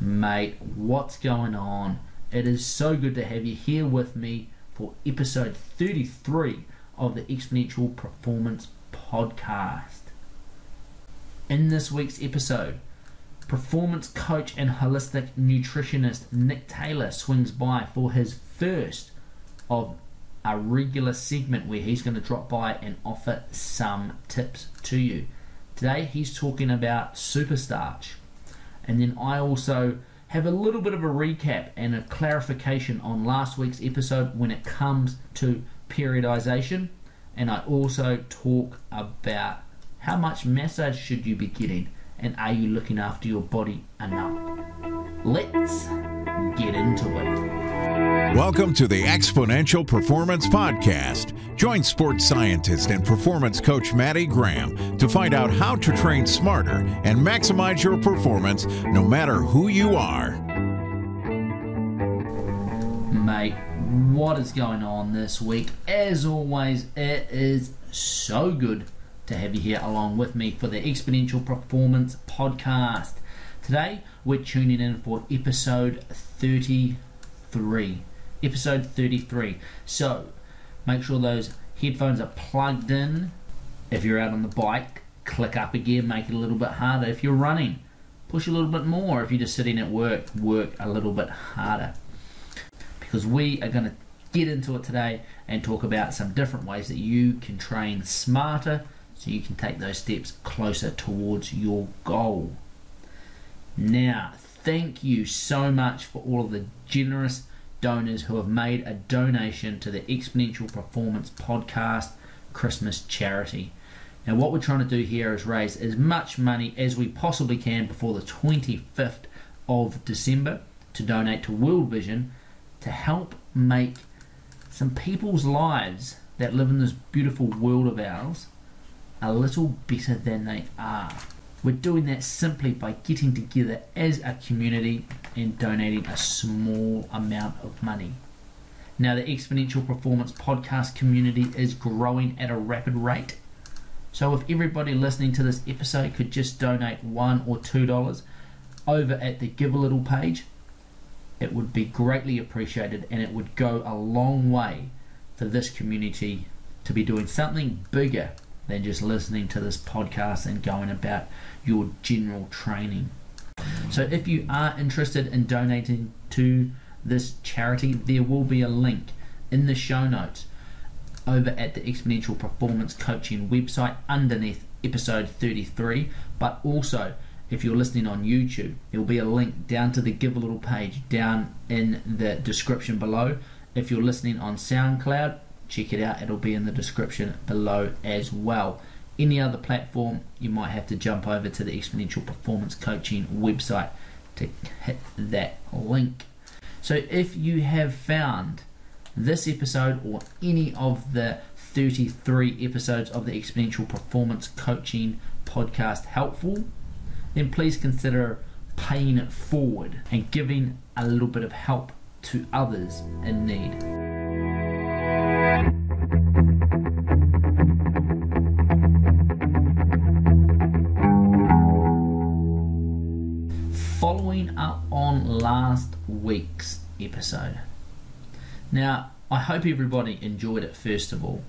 Mate, what's going on? It is so good to have you here with me for episode 33 of the Exponential Performance Podcast. In this week's episode, performance coach and holistic nutritionist Nick Taylor swings by for his first of a regular segment where he's going to drop by and offer some tips to you. Today he's talking about superstarch and then I also have a little bit of a recap and a clarification on last week's episode when it comes to periodization. And I also talk about how much massage should you be getting and are you looking after your body enough? Let's get into it. Welcome to the Exponential Performance Podcast. Join sports scientist and performance coach Maddie Graham to find out how to train smarter and maximize your performance no matter who you are. Mate, what is going on this week? As always, it is so good to have you here along with me for the Exponential Performance Podcast. Today, we're tuning in for episode 33. Episode 33. So, make sure those headphones are plugged in. If you're out on the bike, click up again, make it a little bit harder. If you're running, push a little bit more. If you're just sitting at work, work a little bit harder. Because we are going to get into it today and talk about some different ways that you can train smarter so you can take those steps closer towards your goal. Now, thank you so much for all of the generous donors who have made a donation to the Exponential Performance Podcast Christmas charity. Now, what we're trying to do here is raise as much money as we possibly can before the 25th of December to donate to World Vision to help make some people's lives that live in this beautiful world of ours a little better than they are. We're doing that simply by getting together as a community and donating a small amount of money. Now, the Exponential Performance Podcast community is growing at a rapid rate. So, if everybody listening to this episode could just donate one or two dollars over at the Give a Little page, it would be greatly appreciated and it would go a long way for this community to be doing something bigger than just listening to this podcast and going about your general training. So, if you are interested in donating to this charity, there will be a link in the show notes over at the Exponential Performance Coaching website underneath episode 33. But also, if you're listening on YouTube, there will be a link down to the Give a Little page down in the description below. If you're listening on SoundCloud, check it out. It'll be in the description below as well. Any other platform, you might have to jump over to the Exponential Performance Coaching website to hit that link. So if you have found this episode or any of the 33 episodes of the Exponential Performance Coaching podcast helpful, then please consider paying it forward and giving a little bit of help to others in need. Up on last week's episode. Now, I hope everybody enjoyed it first of all,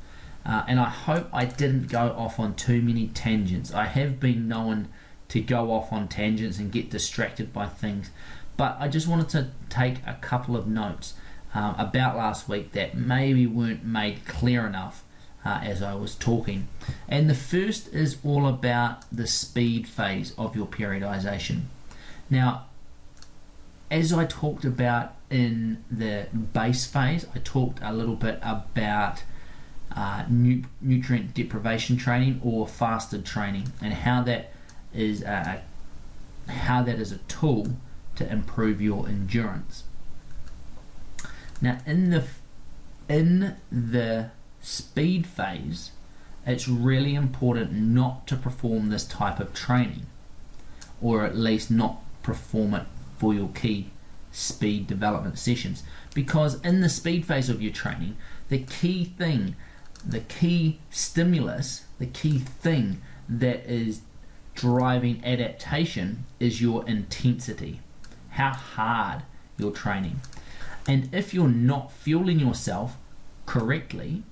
uh, and I hope I didn't go off on too many tangents. I have been known to go off on tangents and get distracted by things, but I just wanted to take a couple of notes um, about last week that maybe weren't made clear enough uh, as I was talking. And the first is all about the speed phase of your periodization. Now, as I talked about in the base phase, I talked a little bit about uh, nu- nutrient deprivation training or fasted training and how that is a, how that is a tool to improve your endurance. Now, in the in the speed phase, it's really important not to perform this type of training, or at least not perform it for your key speed development sessions. Because in the speed phase of your training, the key thing, the key stimulus, the key thing that is driving adaptation is your intensity. how hard you're training. And if you're not fueling yourself correctly,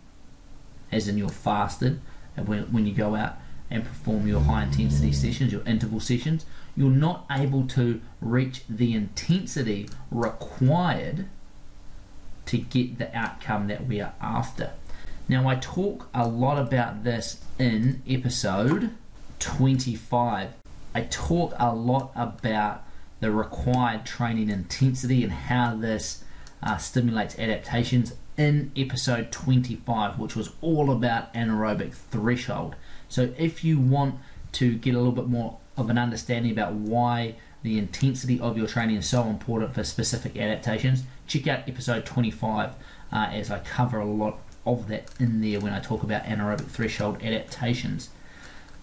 as in you're fasted, when, when you go out and perform your high intensity sessions, your interval sessions, you're not able to reach the intensity required to get the outcome that we are after. Now, I talk a lot about this in episode 25. I talk a lot about the required training intensity and how this uh, stimulates adaptations in episode 25, which was all about anaerobic threshold. So, if you want to get a little bit more of an understanding about why the intensity of your training is so important for specific adaptations, check out episode 25 uh, as I cover a lot of that in there when I talk about anaerobic threshold adaptations.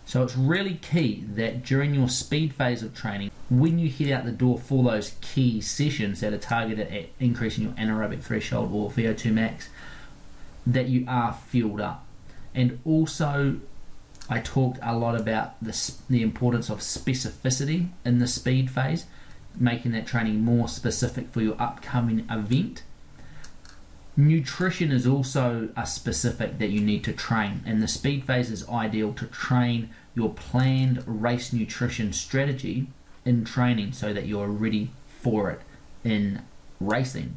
So it's really key that during your speed phase of training, when you head out the door for those key sessions that are targeted at increasing your anaerobic threshold or VO2 max, that you are fueled up. And also, I talked a lot about the, the importance of specificity in the speed phase, making that training more specific for your upcoming event. Nutrition is also a specific that you need to train, and the speed phase is ideal to train your planned race nutrition strategy in training so that you're ready for it in racing.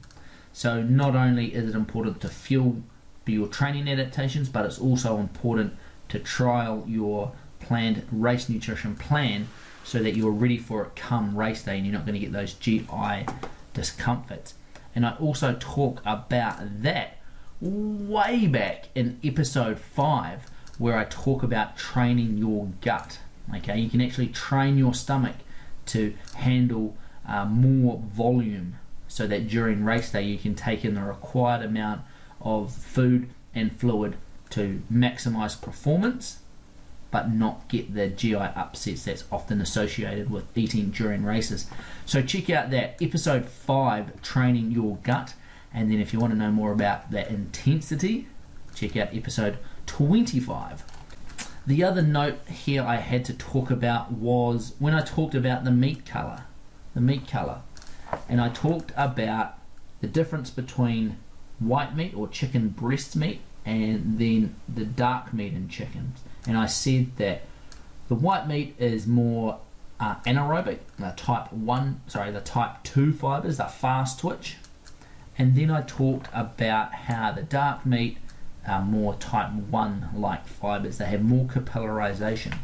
So, not only is it important to fuel your training adaptations, but it's also important to trial your planned race nutrition plan so that you're ready for it come race day and you're not going to get those GI discomforts. And I also talk about that way back in episode 5 where I talk about training your gut. Okay, you can actually train your stomach to handle uh, more volume so that during race day you can take in the required amount of food and fluid to maximize performance but not get the GI upsets that's often associated with eating during races. So check out that episode 5 training your gut and then if you want to know more about that intensity check out episode 25. The other note here I had to talk about was when I talked about the meat color, the meat color, and I talked about the difference between white meat or chicken breast meat and then the dark meat in chickens. And I said that the white meat is more uh, anaerobic, the type 1, sorry, the type 2 fibers, the fast twitch. And then I talked about how the dark meat are more type 1 like fibers, they have more capillarization.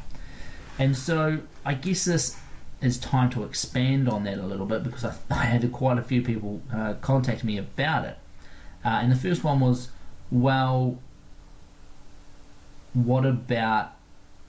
And so I guess this is time to expand on that a little bit because I, I had quite a few people uh, contact me about it. Uh, and the first one was well, what about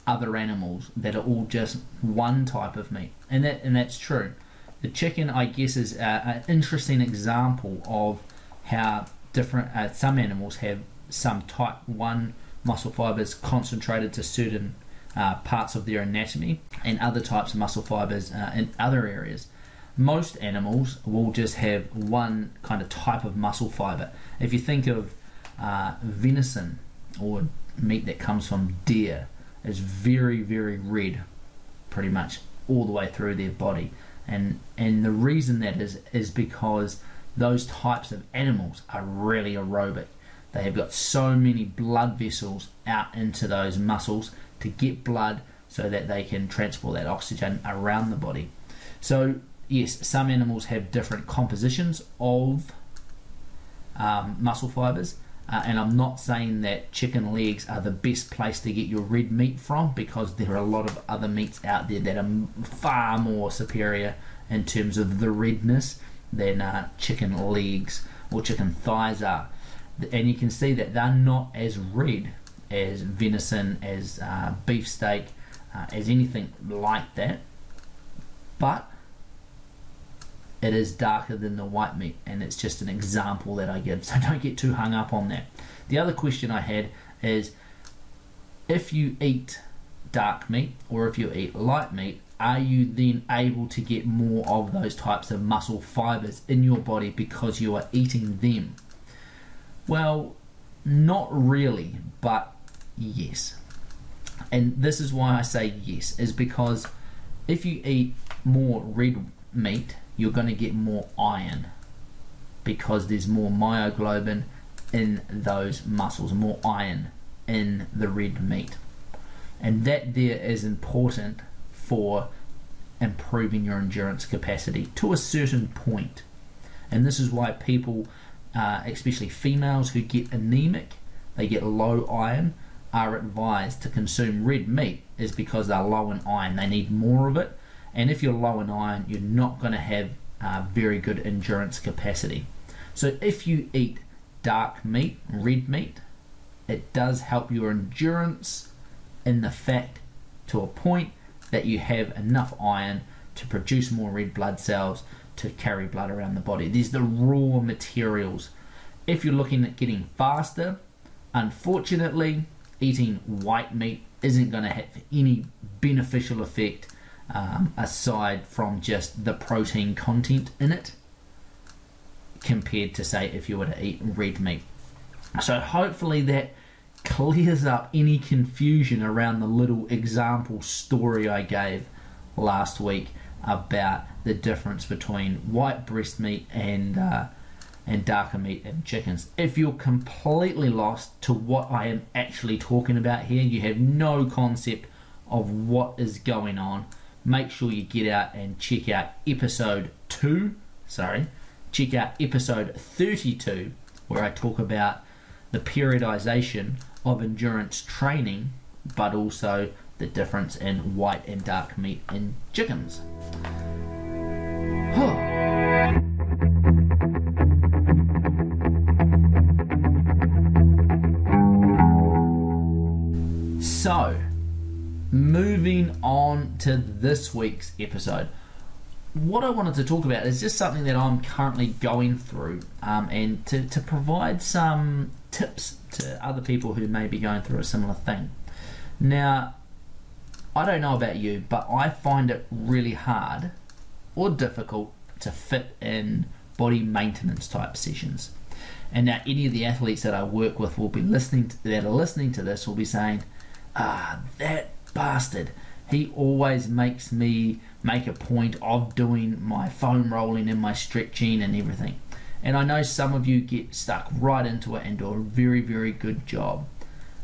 other animals that are all just one type of meat? And that and that's true. The chicken, I guess, is an interesting example of how different uh, some animals have some type one muscle fibers concentrated to certain uh, parts of their anatomy, and other types of muscle fibers uh, in other areas. Most animals will just have one kind of type of muscle fiber. If you think of uh, venison or meat that comes from deer is very very red pretty much all the way through their body. And and the reason that is is because those types of animals are really aerobic. They have got so many blood vessels out into those muscles to get blood so that they can transport that oxygen around the body. So yes some animals have different compositions of um, muscle fibers uh, and I'm not saying that chicken legs are the best place to get your red meat from because there are a lot of other meats out there that are far more superior in terms of the redness than uh, chicken legs or chicken thighs are. And you can see that they're not as red as venison, as uh, beefsteak, uh, as anything like that. But it is darker than the white meat, and it's just an example that I give. So don't get too hung up on that. The other question I had is if you eat dark meat or if you eat light meat, are you then able to get more of those types of muscle fibers in your body because you are eating them? Well, not really, but yes. And this is why I say yes, is because if you eat more red meat you're going to get more iron because there's more myoglobin in those muscles, more iron in the red meat. And that there is important for improving your endurance capacity to a certain point. And this is why people, uh, especially females who get anemic, they get low iron, are advised to consume red meat is because they're low in iron. They need more of it. And if you're low in iron, you're not going to have uh, very good endurance capacity. So if you eat dark meat, red meat, it does help your endurance in the fact to a point that you have enough iron to produce more red blood cells to carry blood around the body. These are the raw materials. If you're looking at getting faster, unfortunately, eating white meat isn't going to have any beneficial effect um, aside from just the protein content in it compared to say if you were to eat red meat. So hopefully that clears up any confusion around the little example story I gave last week about the difference between white breast meat and uh, and darker meat and chickens. If you're completely lost to what I am actually talking about here, you have no concept of what is going on, make sure you get out and check out episode 2, sorry, check out episode 32 where I talk about the periodization of endurance training, but also the difference in white and dark meat in chickens. so, moving on to this week's episode. What I wanted to talk about is just something that I'm currently going through um, and to, to provide some tips to other people who may be going through a similar thing. Now, I don't know about you, but I find it really hard or difficult to fit in body maintenance type sessions. And now, any of the athletes that I work with will be listening to, that are listening to this will be saying, "Ah, that bastard! He always makes me make a point of doing my foam rolling and my stretching and everything." And I know some of you get stuck right into it and do a very, very good job.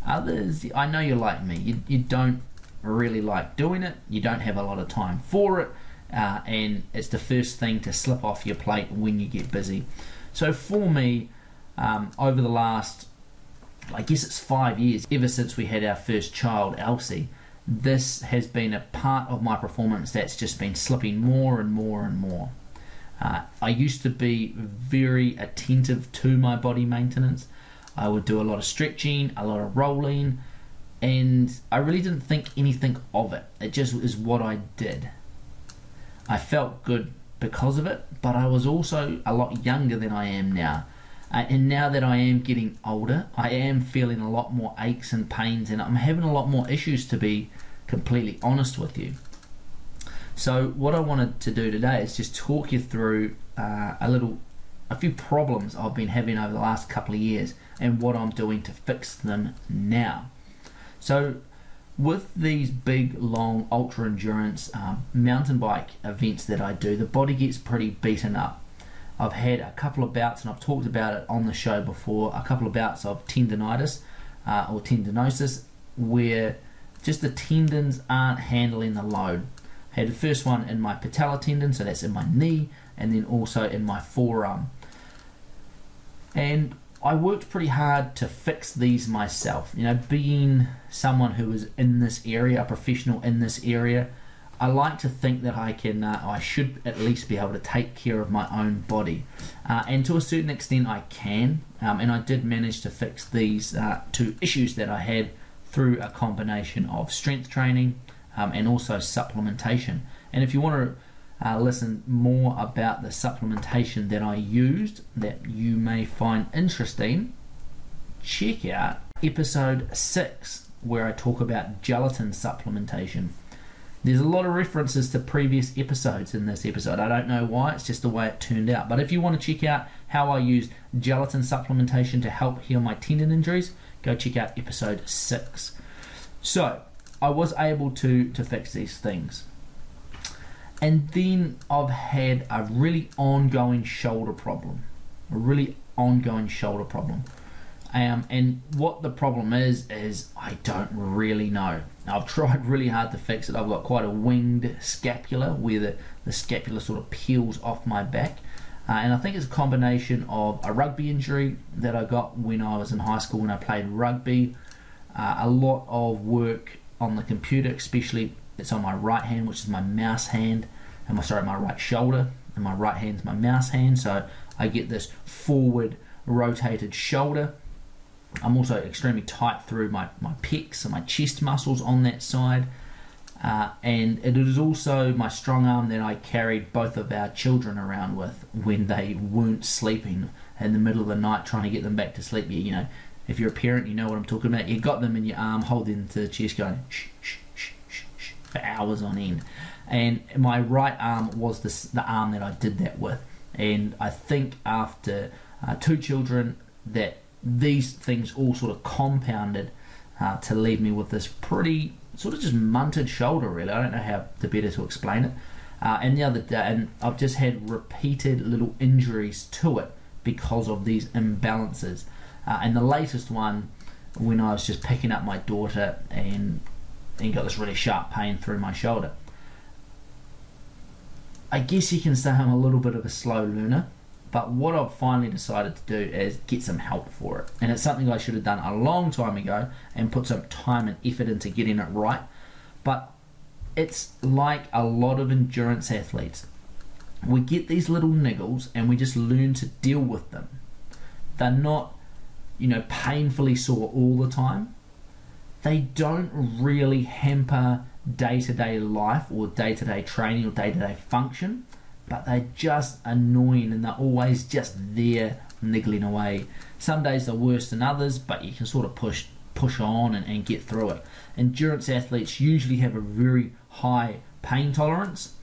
Others, I know you're like me. You, you don't really like doing it. You don't have a lot of time for it. Uh, and it's the first thing to slip off your plate when you get busy. So for me, um, over the last, I guess it's five years, ever since we had our first child, Elsie, this has been a part of my performance that's just been slipping more and more and more. Uh, I used to be very attentive to my body maintenance. I would do a lot of stretching, a lot of rolling, and I really didn't think anything of it. It just is what I did. I felt good because of it, but I was also a lot younger than I am now. Uh, and now that I am getting older, I am feeling a lot more aches and pains, and I'm having a lot more issues to be completely honest with you. So what I wanted to do today is just talk you through uh, a little, a few problems I've been having over the last couple of years and what I'm doing to fix them now. So with these big, long, ultra endurance um, mountain bike events that I do, the body gets pretty beaten up. I've had a couple of bouts, and I've talked about it on the show before. A couple of bouts of tendonitis uh, or tendinosis, where just the tendons aren't handling the load. I had the first one in my patella tendon, so that's in my knee, and then also in my forearm. And I worked pretty hard to fix these myself. You know, being someone who is in this area, a professional in this area, I like to think that I can, uh, I should at least be able to take care of my own body. Uh, and to a certain extent, I can. Um, and I did manage to fix these uh, two issues that I had through a combination of strength training um, and also supplementation. And if you want to uh, listen more about the supplementation that I used that you may find interesting, check out episode 6 where I talk about gelatin supplementation. There's a lot of references to previous episodes in this episode. I don't know why, it's just the way it turned out. But if you want to check out how I use gelatin supplementation to help heal my tendon injuries, go check out episode 6. So, I was able to to fix these things. And then I've had a really ongoing shoulder problem, a really ongoing shoulder problem. Um, and what the problem is, is I don't really know. I've tried really hard to fix it. I've got quite a winged scapula where the, the scapula sort of peels off my back. Uh, and I think it's a combination of a rugby injury that I got when I was in high school when I played rugby, uh, a lot of work on the computer, especially it's on my right hand, which is my mouse hand, and my sorry, my right shoulder, and my right hand's my mouse hand. So I get this forward rotated shoulder I'm also extremely tight through my, my pecs and my chest muscles on that side. Uh, and it is also my strong arm that I carried both of our children around with when they weren't sleeping in the middle of the night trying to get them back to sleep. You, you know, if you're a parent, you know what I'm talking about. You got them in your arm, holding to the chest, going shh, shh, shh, shh, shh, for hours on end. And my right arm was the, the arm that I did that with. And I think after uh, two children, that these things all sort of compounded uh, to leave me with this pretty sort of just munted shoulder. Really, I don't know how the better to explain it. Uh, and the other day, and I've just had repeated little injuries to it because of these imbalances. Uh, and the latest one, when I was just picking up my daughter and and got this really sharp pain through my shoulder. I guess you can say I'm a little bit of a slow learner. But what I've finally decided to do is get some help for it. And it's something I should have done a long time ago and put some time and effort into getting it right. But it's like a lot of endurance athletes. We get these little niggles and we just learn to deal with them. They're not, you know, painfully sore all the time. They don't really hamper day to day life or day to day training or day to day function but they're just annoying and they're always just there niggling away. Some days they're worse than others, but you can sort of push push on and, and get through it. Endurance athletes usually have a very high pain tolerance,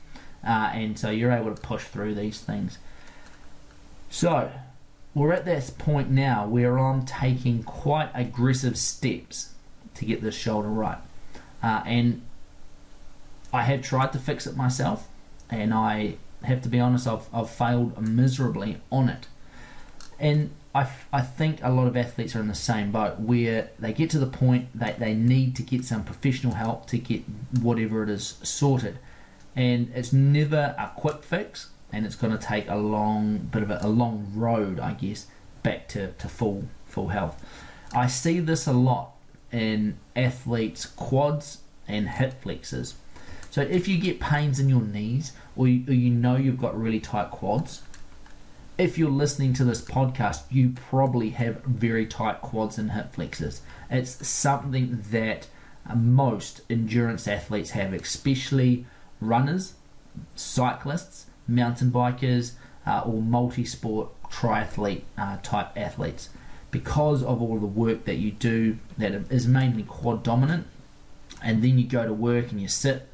uh, and so you're able to push through these things. So we're at this point now where I'm taking quite aggressive steps to get this shoulder right, uh, and I have tried to fix it myself, and I have to be honest, I've, I've failed miserably on it. And I, I think a lot of athletes are in the same boat where they get to the point that they need to get some professional help to get whatever it is sorted. And it's never a quick fix, and it's going to take a long bit of a, a long road, I guess, back to, to full full health. I see this a lot in athletes' quads and hip flexors so if you get pains in your knees or you, or you know you've got really tight quads, if you're listening to this podcast, you probably have very tight quads and hip flexors. It's something that most endurance athletes have, especially runners, cyclists, mountain bikers, uh, or multi sport triathlete uh, type athletes. Because of all the work that you do that is mainly quad dominant, and then you go to work and you sit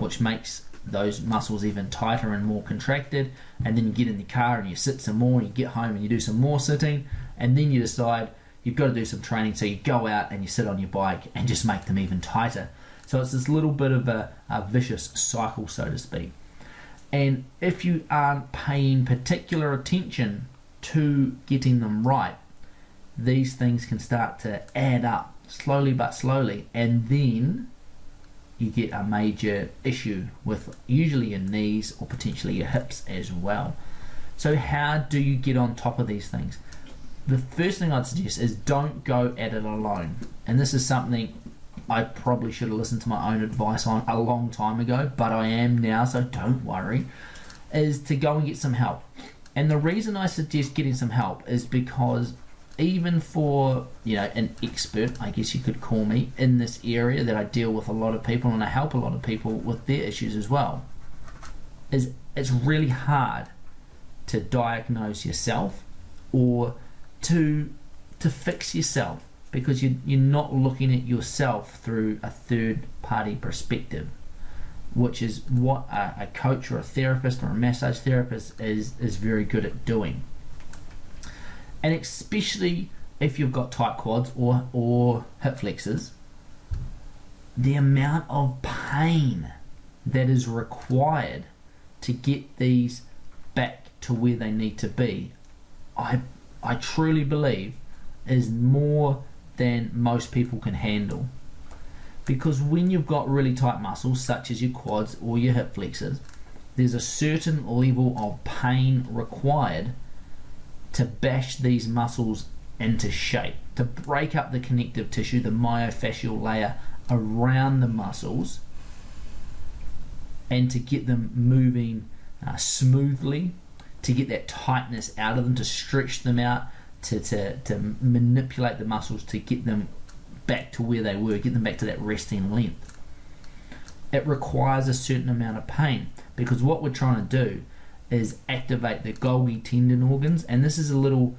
which makes those muscles even tighter and more contracted. And then you get in the car and you sit some more, and you get home and you do some more sitting, and then you decide you've got to do some training. So you go out and you sit on your bike and just make them even tighter. So it's this little bit of a, a vicious cycle, so to speak. And if you aren't paying particular attention to getting them right, these things can start to add up slowly but slowly, and then you get a major issue with usually your knees or potentially your hips as well. So, how do you get on top of these things? The first thing I'd suggest is don't go at it alone. And this is something I probably should have listened to my own advice on a long time ago, but I am now, so don't worry. Is to go and get some help. And the reason I suggest getting some help is because even for you know an expert, I guess you could call me in this area that I deal with a lot of people and I help a lot of people with their issues as well. Is it's really hard to diagnose yourself or to to fix yourself because you, you're not looking at yourself through a third party perspective which is what a, a, coach or a therapist or a massage therapist is is very good at doing and especially if you've got tight quads or or hip flexors, the amount of pain that is required to get these back to where they need to be, I I truly believe is more than most people can handle. Because when you've got really tight muscles, such as your quads or your hip flexors, there's a certain level of pain required to bash these muscles into shape, to break up the connective tissue, the myofascial layer around the muscles, and to get them moving uh, smoothly, to get that tightness out of them, to stretch them out, to, to, to manipulate the muscles to get them back to where they were, get them back to that resting length. It requires a certain amount of pain because what we're trying to do is activate the Golgi tendon organs, and this is a little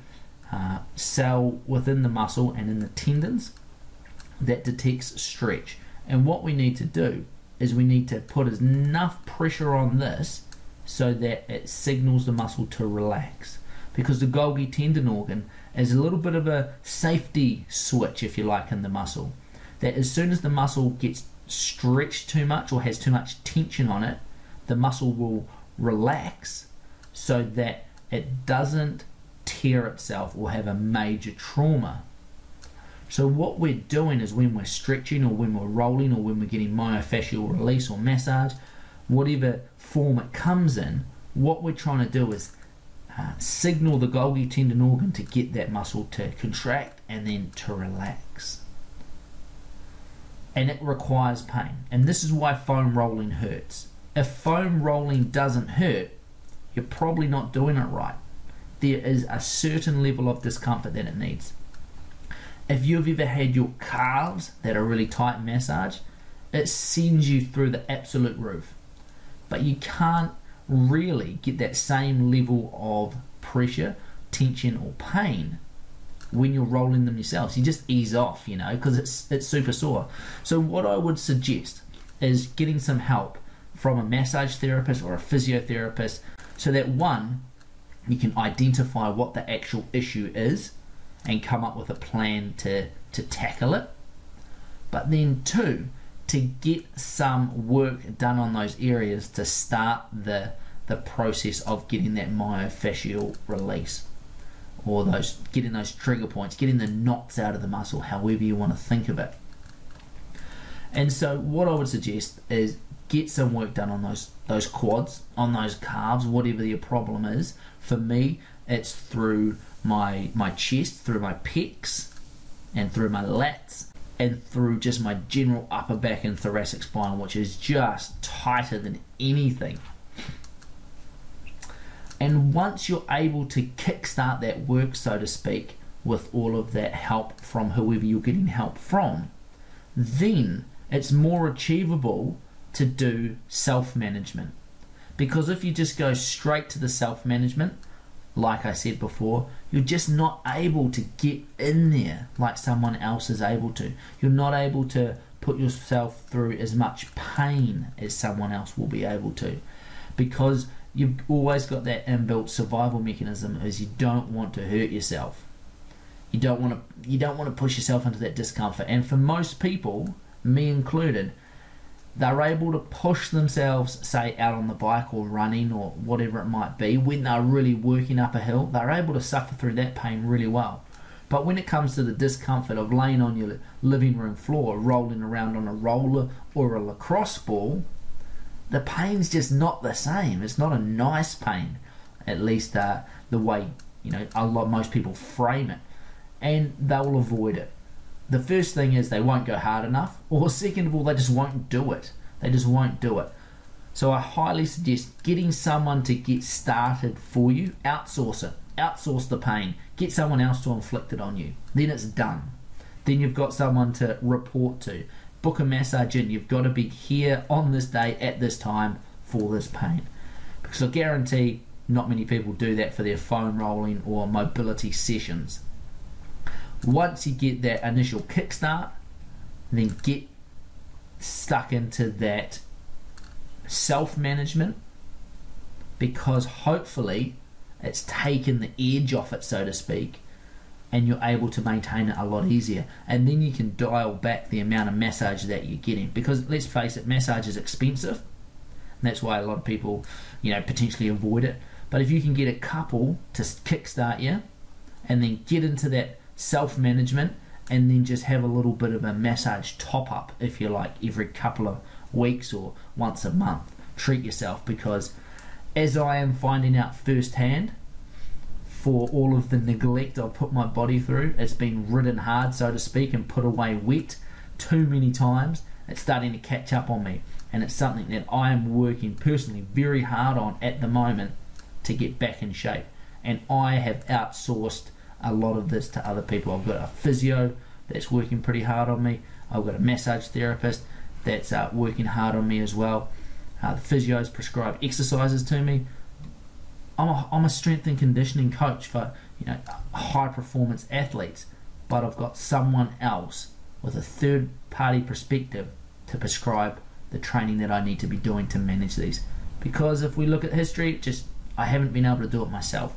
uh, cell within the muscle and in the tendons that detects stretch. And what we need to do is we need to put enough pressure on this so that it signals the muscle to relax. Because the Golgi tendon organ is a little bit of a safety switch, if you like, in the muscle. That as soon as the muscle gets stretched too much or has too much tension on it, the muscle will relax so that it doesn't tear itself or have a major trauma. So what we're doing is when we're stretching or when we're rolling or when we're getting myofascial release or massage, whatever form it comes in, what we're trying to do is uh, signal the Golgi tendon organ to get that muscle to contract and then to relax. And it requires pain. And this is why foam rolling hurts. If foam rolling doesn't hurt, you're probably not doing it right. There is a certain level of discomfort that it needs. If you've ever had your calves that are really tight massage, it sends you through the absolute roof. But you can't really get that same level of pressure, tension, or pain when you're rolling them yourselves. You just ease off, you know, because it's it's super sore. So what I would suggest is getting some help from a massage therapist or a physiotherapist so that one you can identify what the actual issue is and come up with a plan to to tackle it. But then two, to get some work done on those areas to start the the process of getting that myofascial release or those getting those trigger points, getting the knots out of the muscle, however you want to think of it. And so what I would suggest is get some work done on those those quads, on those calves, whatever your problem is. For me, it's through my my chest, through my pecs, and through my lats, and through just my general upper back and thoracic spine, which is just tighter than anything. And once you're able to kickstart that work, so to speak, with all of that help from whoever you're getting help from, then it's more achievable to do self management. Because if you just go straight to the self management, like I said before, you're just not able to get in there like someone else is able to. You're not able to put yourself through as much pain as someone else will be able to. Because you've always got that inbuilt survival mechanism is you don't want to hurt yourself. You don't want to you don't want to push yourself into that discomfort. And for most people, me included, they're able to push themselves, say out on the bike or running or whatever it might be, when they're really working up a hill, they're able to suffer through that pain really well. But when it comes to the discomfort of laying on your living room floor, rolling around on a roller or a lacrosse ball, the pain's just not the same. It's not a nice pain, at least uh, the way you know a lot most people frame it, and they will avoid it. The first thing is they won't go hard enough, or second of all, they just won't do it. They just won't do it. So I highly suggest getting someone to get started for you. Outsource it. Outsource the pain. Get someone else to inflict it on you. Then it's done. Then you've got someone to report to book a massage in. You've got to be here on this day at this time for this pain. Because I guarantee not many people do that for their foam rolling or mobility sessions. Once you get that initial kickstart, then get stuck into that self management because hopefully it's taken the edge off it, so to speak, and you're able to maintain it a lot easier. And then you can dial back the amount of massage that you're getting. Because let's face it, massage is expensive. That's why a lot of people, you know, potentially avoid it. But if you can get a couple to kickstart you and then get into that self management and then just have a little bit of a massage top up, if you like, every couple of weeks or once a month. Treat yourself because, as I am finding out firsthand, for all of the neglect I've put my body through, it's been ridden hard, so to speak, and put away wet too many times. It's starting to catch up on me, and it's something that I am working personally very hard on at the moment to get back in shape. And I have outsourced a lot of this to other people. I've got a physio that's working pretty hard on me. I've got a massage therapist that's uh, working hard on me as well. Uh, the physios prescribe exercises to me. I'm a, I'm a strength and conditioning coach for you know high performance athletes, but I've got someone else with a third party perspective to prescribe the training that I need to be doing to manage these. Because if we look at history, just I haven't been able to do it myself.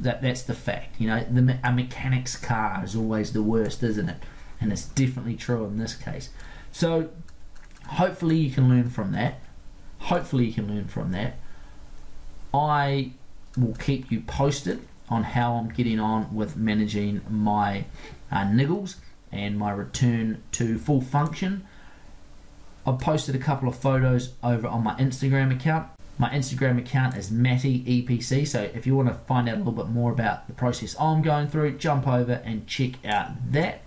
That that's the fact. You know, the a mechanic's car is always the worst, isn't it? And it's definitely true in this case. So hopefully you can learn from that. Hopefully you can learn from that. I will keep you posted on how I'm getting on with managing my uh, niggles and my return to full function. I've posted a couple of photos over on my Instagram account. My Instagram account is Matty EPC, so if you want to find out a little bit more about the process I'm going through, jump over and check out that,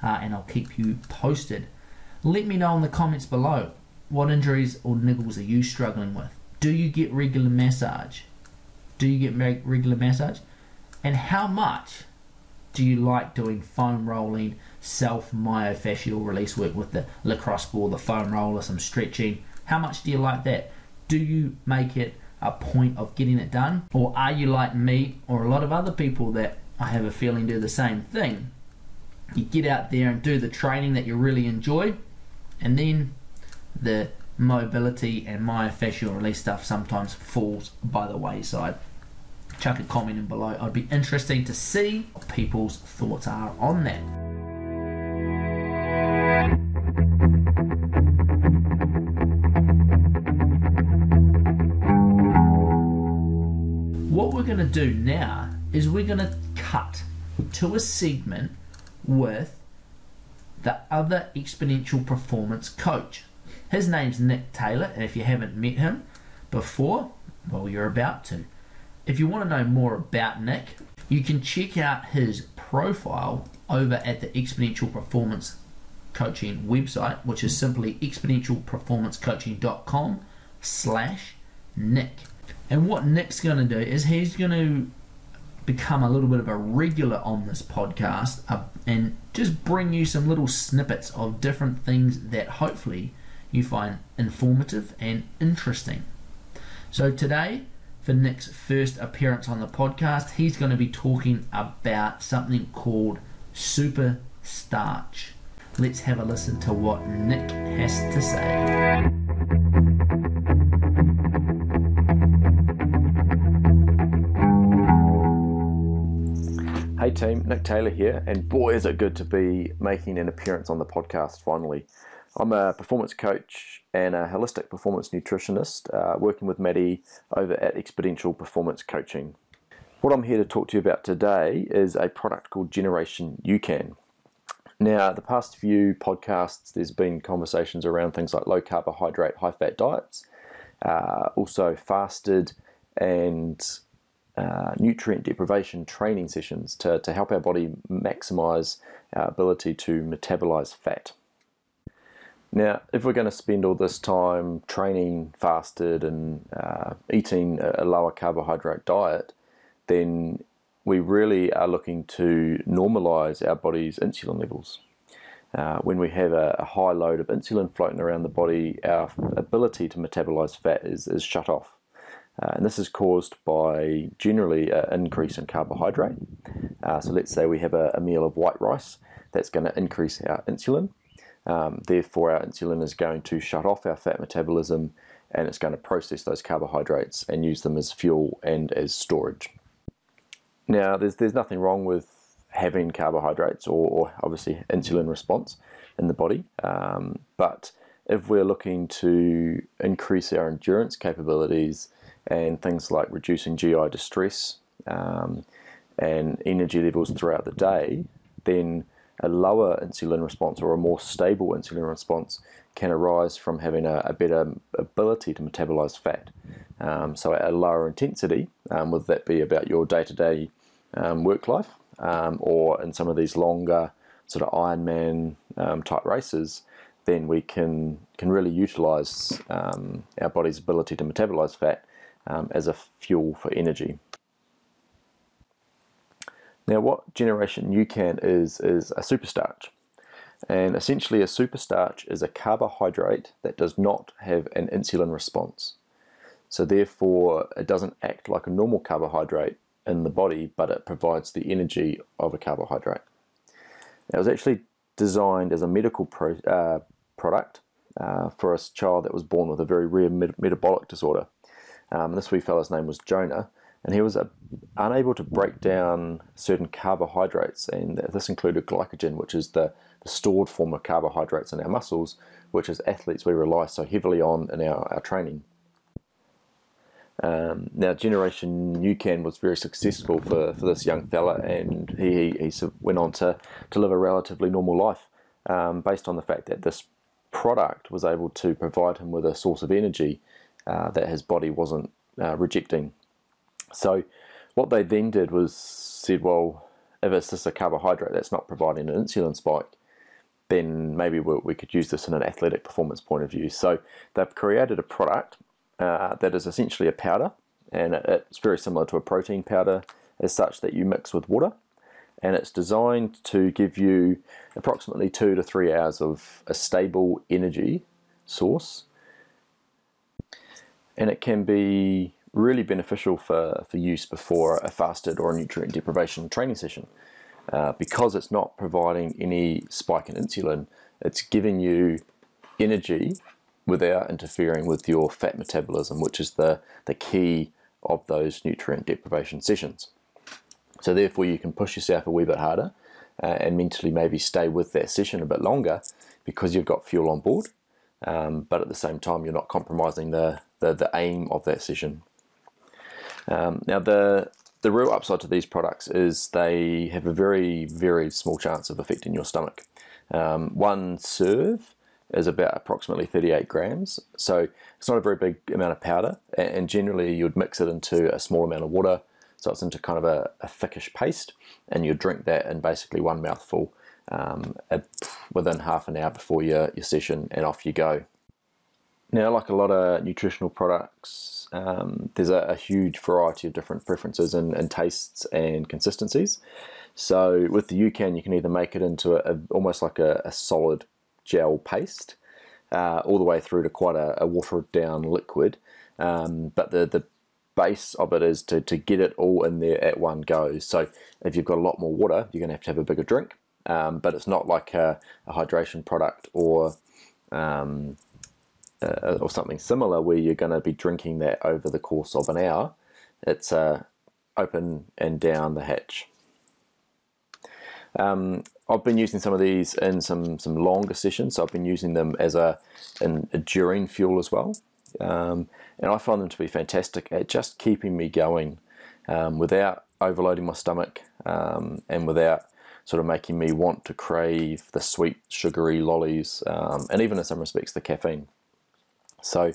uh, and I'll keep you posted. Let me know in the comments below what injuries or niggles are you struggling with. Do you get regular massage? Do you get regular massage? And how much do you like doing foam rolling, self myofascial release work with the lacrosse ball, the foam roller, some stretching? How much do you like that? Do you make it a point of getting it done? Or are you like me or a lot of other people that I have a feeling do the same thing? You get out there and do the training that you really enjoy, and then the mobility and myofascial release stuff sometimes falls by the wayside. Chuck a comment in below. I'd be interesting to see what people's thoughts are on that. Do now is we're going to cut to a segment with the other exponential performance coach. His name's Nick Taylor, and if you haven't met him before, well, you're about to. If you want to know more about Nick, you can check out his profile over at the Exponential Performance Coaching website, which is simply exponentialperformancecoaching.com slash Nick. And what Nick's going to do is he's going to become a little bit of a regular on this podcast uh, and just bring you some little snippets of different things that hopefully you find informative and interesting. So today, for Nick's first appearance on the podcast, he's going to be talking about something called super starch. Let's have a listen to what Nick has to say. Hey team, Nick Taylor here, and boy is it good to be making an appearance on the podcast finally. I'm a performance coach and a holistic performance nutritionist uh, working with Maddie over at Exponential Performance Coaching. What I'm here to talk to you about today is a product called Generation UCAN. Now, the past few podcasts, there's been conversations around things like low carbohydrate, high fat diets, uh, also fasted and uh, nutrient deprivation training sessions to, to help our body maximize our ability to metabolize fat. Now, if we're going to spend all this time training fasted and uh, eating a lower carbohydrate diet, then we really are looking to normalize our body's insulin levels. Uh, when we have a, a, high load of insulin floating around the body, our ability to metabolize fat is, is shut off. Uh, and this is caused by generally an increase in carbohydrate. Uh, so let's say we have a, a, meal of white rice, that's going to increase our insulin. Um, therefore, our insulin is going to shut off our fat metabolism and it's going to process those carbohydrates and use them as fuel and as storage. Now, there's, there's nothing wrong with having carbohydrates or, or obviously insulin response in the body, um, but if we're looking to increase our endurance capabilities and things like reducing GI distress um, and energy levels throughout the day, then a lower insulin response or a more stable insulin response can arise from having a, a better ability to metabolize fat. Um, so at a lower intensity, um, whether that be about your day-to-day um, work life um, or in some of these longer sort of Ironman um, type races, then we can can really utilize um, our body's ability to metabolize fat as a fuel for energy. Now, what generation UCAN is is a superstarch. And essentially, a superstarch is a carbohydrate that does not have an insulin response. So, therefore, it doesn't act like a normal carbohydrate in the body, but it provides the energy of a carbohydrate. It was actually designed as a medical pro, uh, product uh, for a child that was born with a very rare met- metabolic disorder. Um, this wee fellow's name was Jonah, and he was uh, unable to break down certain carbohydrates, and this included glycogen, which is the, the, stored form of carbohydrates in our muscles, which as athletes we rely so heavily on in our, our training. Um, now, Generation UCAN was very successful for, for this young fella, and he, he, he went on to, to live a relatively normal life um, based on the fact that this product was able to provide him with a source of energy uh, that his body wasn't uh, rejecting. So, what they then did was said, well, if it's just a carbohydrate that's not providing an insulin spike, then maybe we, we could use this in an athletic performance point of view. So, they've created a product uh, that is essentially a powder, and it, it's very similar to a protein powder as such that you mix with water. And it's designed to give you approximately two to three hours of a stable energy source. And it can be really beneficial for, for use before a fasted or a nutrient deprivation training session. Uh, because it's not providing any spike in insulin, it's giving you energy without interfering with your fat metabolism, which is the, the key of those nutrient deprivation sessions. So, therefore, you can push yourself a wee bit harder uh, and mentally maybe stay with that session a bit longer because you've got fuel on board, um, but at the same time, you're not compromising the, the, the aim of that session. Um, now, the the real upside to these products is they have a very, very small chance of affecting your stomach. Um, one serve is about approximately 38 grams, so it's not a very big amount of powder, and generally you'd mix it into a small amount of water, so it's into kind of a, a thickish paste, and you drink that in basically one mouthful um, within half an hour before your, your session, and off you go. Now, like a lot of nutritional products, um, there's a, a, huge variety of different preferences and, and, tastes and consistencies. So with the UCAN, you can either make it into a, a almost like a, a, solid gel paste, uh, all the way through to quite a, watered down liquid. Um, but the the base of it is to, to get it all in there at one go. So if you've got a lot more water, you're going to have to have a bigger drink. Um, but it's not like a, hydration product or um, uh, or something similar where you're going to be drinking that over the course of an hour, it's uh, open and down the hatch. Um, I've been using some of these in some some longer sessions, so I've been using them as a an enduring fuel as well, um, and I find them to be fantastic at just keeping me going um, without overloading my stomach um, and without sort of making me want to crave the sweet, sugary lollies, um, and even in some respects the caffeine. So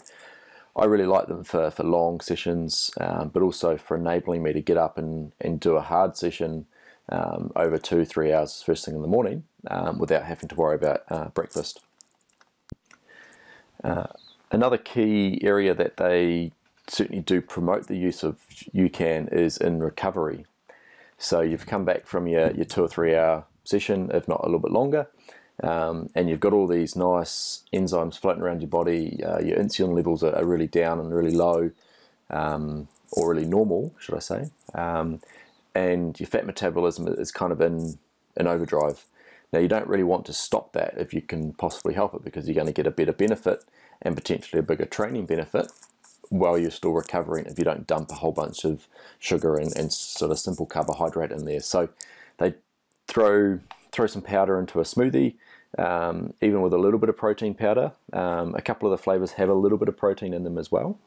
I really like them for, for long sessions, um, but also for enabling me to get up and, and do a hard session um, over two, three hours first thing in the morning um, without having to worry about uh, breakfast. Uh, another key area that they certainly do promote the use of UCAN is in recovery. So you've come back from your, your two or three hour session, if not a little bit longer, um, and you've got all these nice enzymes floating around your body. Uh, your insulin levels are, are, really down and really low, um, or really normal, should I say? Um, and your fat metabolism is kind of in in overdrive. Now you don't really want to stop that if you can possibly help it, because you're going to get a better benefit and potentially a bigger training benefit while you're still recovering if you don't dump a whole bunch of sugar and, and sort of simple carbohydrate in there. So they throw throw some powder into a smoothie um, even with a little bit of protein powder. Um, a couple of the flavors have a little bit of protein in them as well.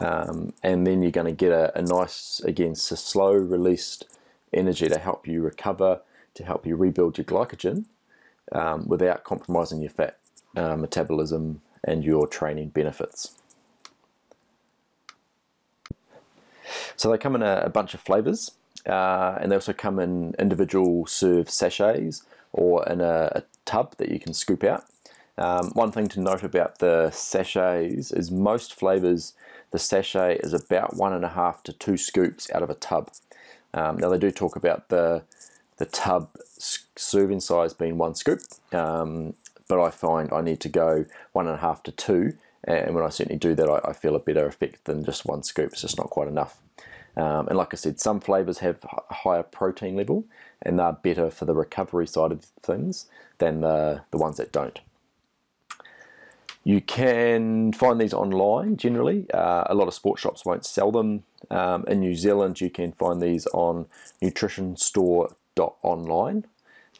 Um, and then you're going to get a, a nice, again, slow released energy to help you recover, to help you rebuild your glycogen um, without compromising your fat uh, metabolism and your training benefits. So they come in a, a bunch of flavors, uh, and they also come in individual serve sachets or in a, a tub that you can scoop out. Um, one thing to note about the sachets is most flavors, the sachet is about one and a half to two scoops out of a tub. Um, now they do talk about the the tub serving size being one scoop, um, but I find I need to go one and a half to two, and when I certainly do that, I, I feel a better effect than just one scoop. It's just not quite enough. Um, and like I said, some flavors have a higher protein level, and they're better for the recovery side of things than the, the ones that don't. You can find these online generally. Uh, a lot of sports shops won't sell them. Um, in New Zealand, you can find these on nutritionstore.online.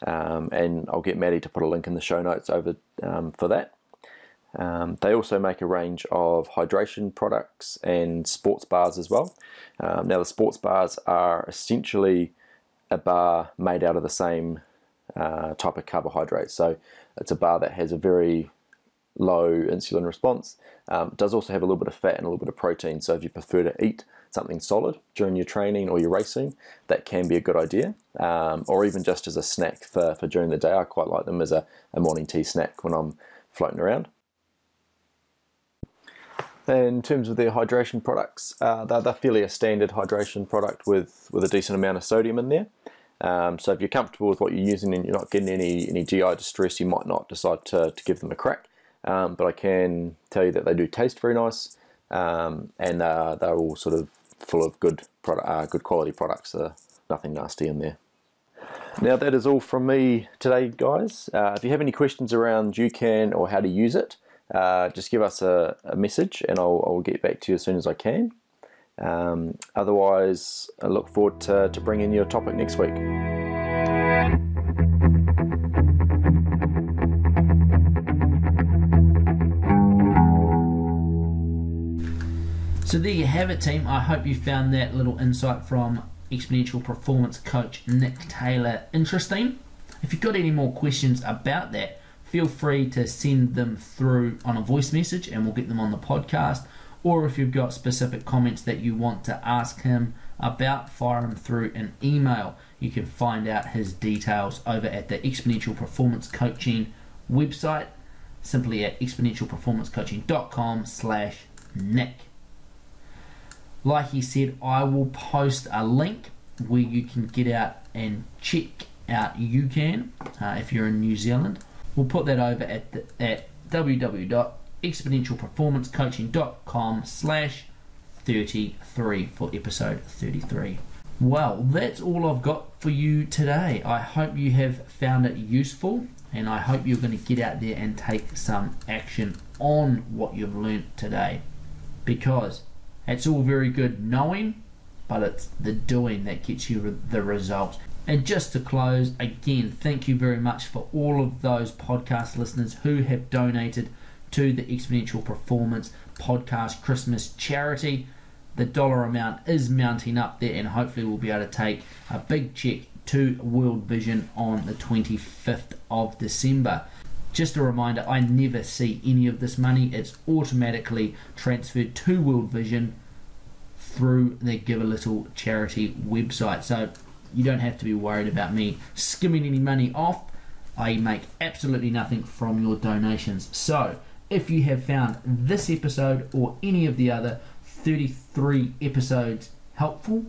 Um, and I'll get Maddie to put a link in the show notes over um, for that. Um, they also make a range of hydration products and sports bars as well. Um, now, the sports bars are essentially a bar made out of the same uh, type of carbohydrate. So, it's a bar that has a very low insulin response. Um, does also have a little bit of fat and a little bit of protein. So, if you prefer to eat something solid during your training or your racing, that can be a good idea. Um, or even just as a snack for, for during the day. I quite like them as a, a morning tea snack when I'm floating around. In terms of their hydration products, uh, they're, they're, fairly a standard hydration product with, with a decent amount of sodium in there. Um, so if you're comfortable with what you're using and you're not getting any, any GI distress, you might not decide to, to give them a crack. Um, but I can tell you that they do taste very nice um, and uh, they're all sort of full of good product, uh, good quality products. So nothing nasty in there. Now that is all from me today, guys. Uh, if you have any questions around UCAN or how to use it, uh, just give us a, a message and I'll, I'll, get back to you as soon as I can. Um, otherwise, I look forward to, to bringing you a topic next week. So there you have it, team. I hope you found that little insight from exponential performance coach Nick Taylor interesting. If you've got any more questions about that, feel free to send them through on a voice message and we'll get them on the podcast. Or if you've got specific comments that you want to ask him about, fire him through an email. You can find out his details over at the Exponential Performance Coaching website, simply at exponentialperformancecoaching.com slash Nick. Like he said, I will post a link where you can get out and check out UCAN uh, if you're in New Zealand We'll put that over at, the, at www.exponentialperformancecoaching.com slash 33 for episode 33. Well, that's all I've got for you today. I hope you have found it useful and I hope you're going to get out there and take some action on what you've learnt today because it's all very good knowing, but it's the doing that gets you the results. And just to close, again, thank you very much for all of those podcast listeners who have donated to the Exponential Performance Podcast Christmas charity. The dollar amount is mounting up there, and hopefully, we'll be able to take a big check to World Vision on the 25th of December. Just a reminder I never see any of this money, it's automatically transferred to World Vision through the Give a Little charity website. So you don't have to be worried about me skimming any money off. I make absolutely nothing from your donations. So, if you have found this episode or any of the other 33 episodes helpful,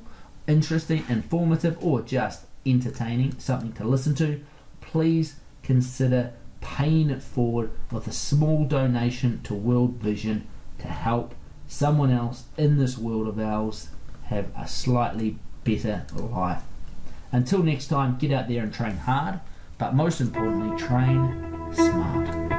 interesting, informative, or just entertaining, something to listen to, please consider paying it forward with a small donation to World Vision to help someone else in this world of ours have a slightly better life. Until next time, get out there and train hard, but most importantly, train smart.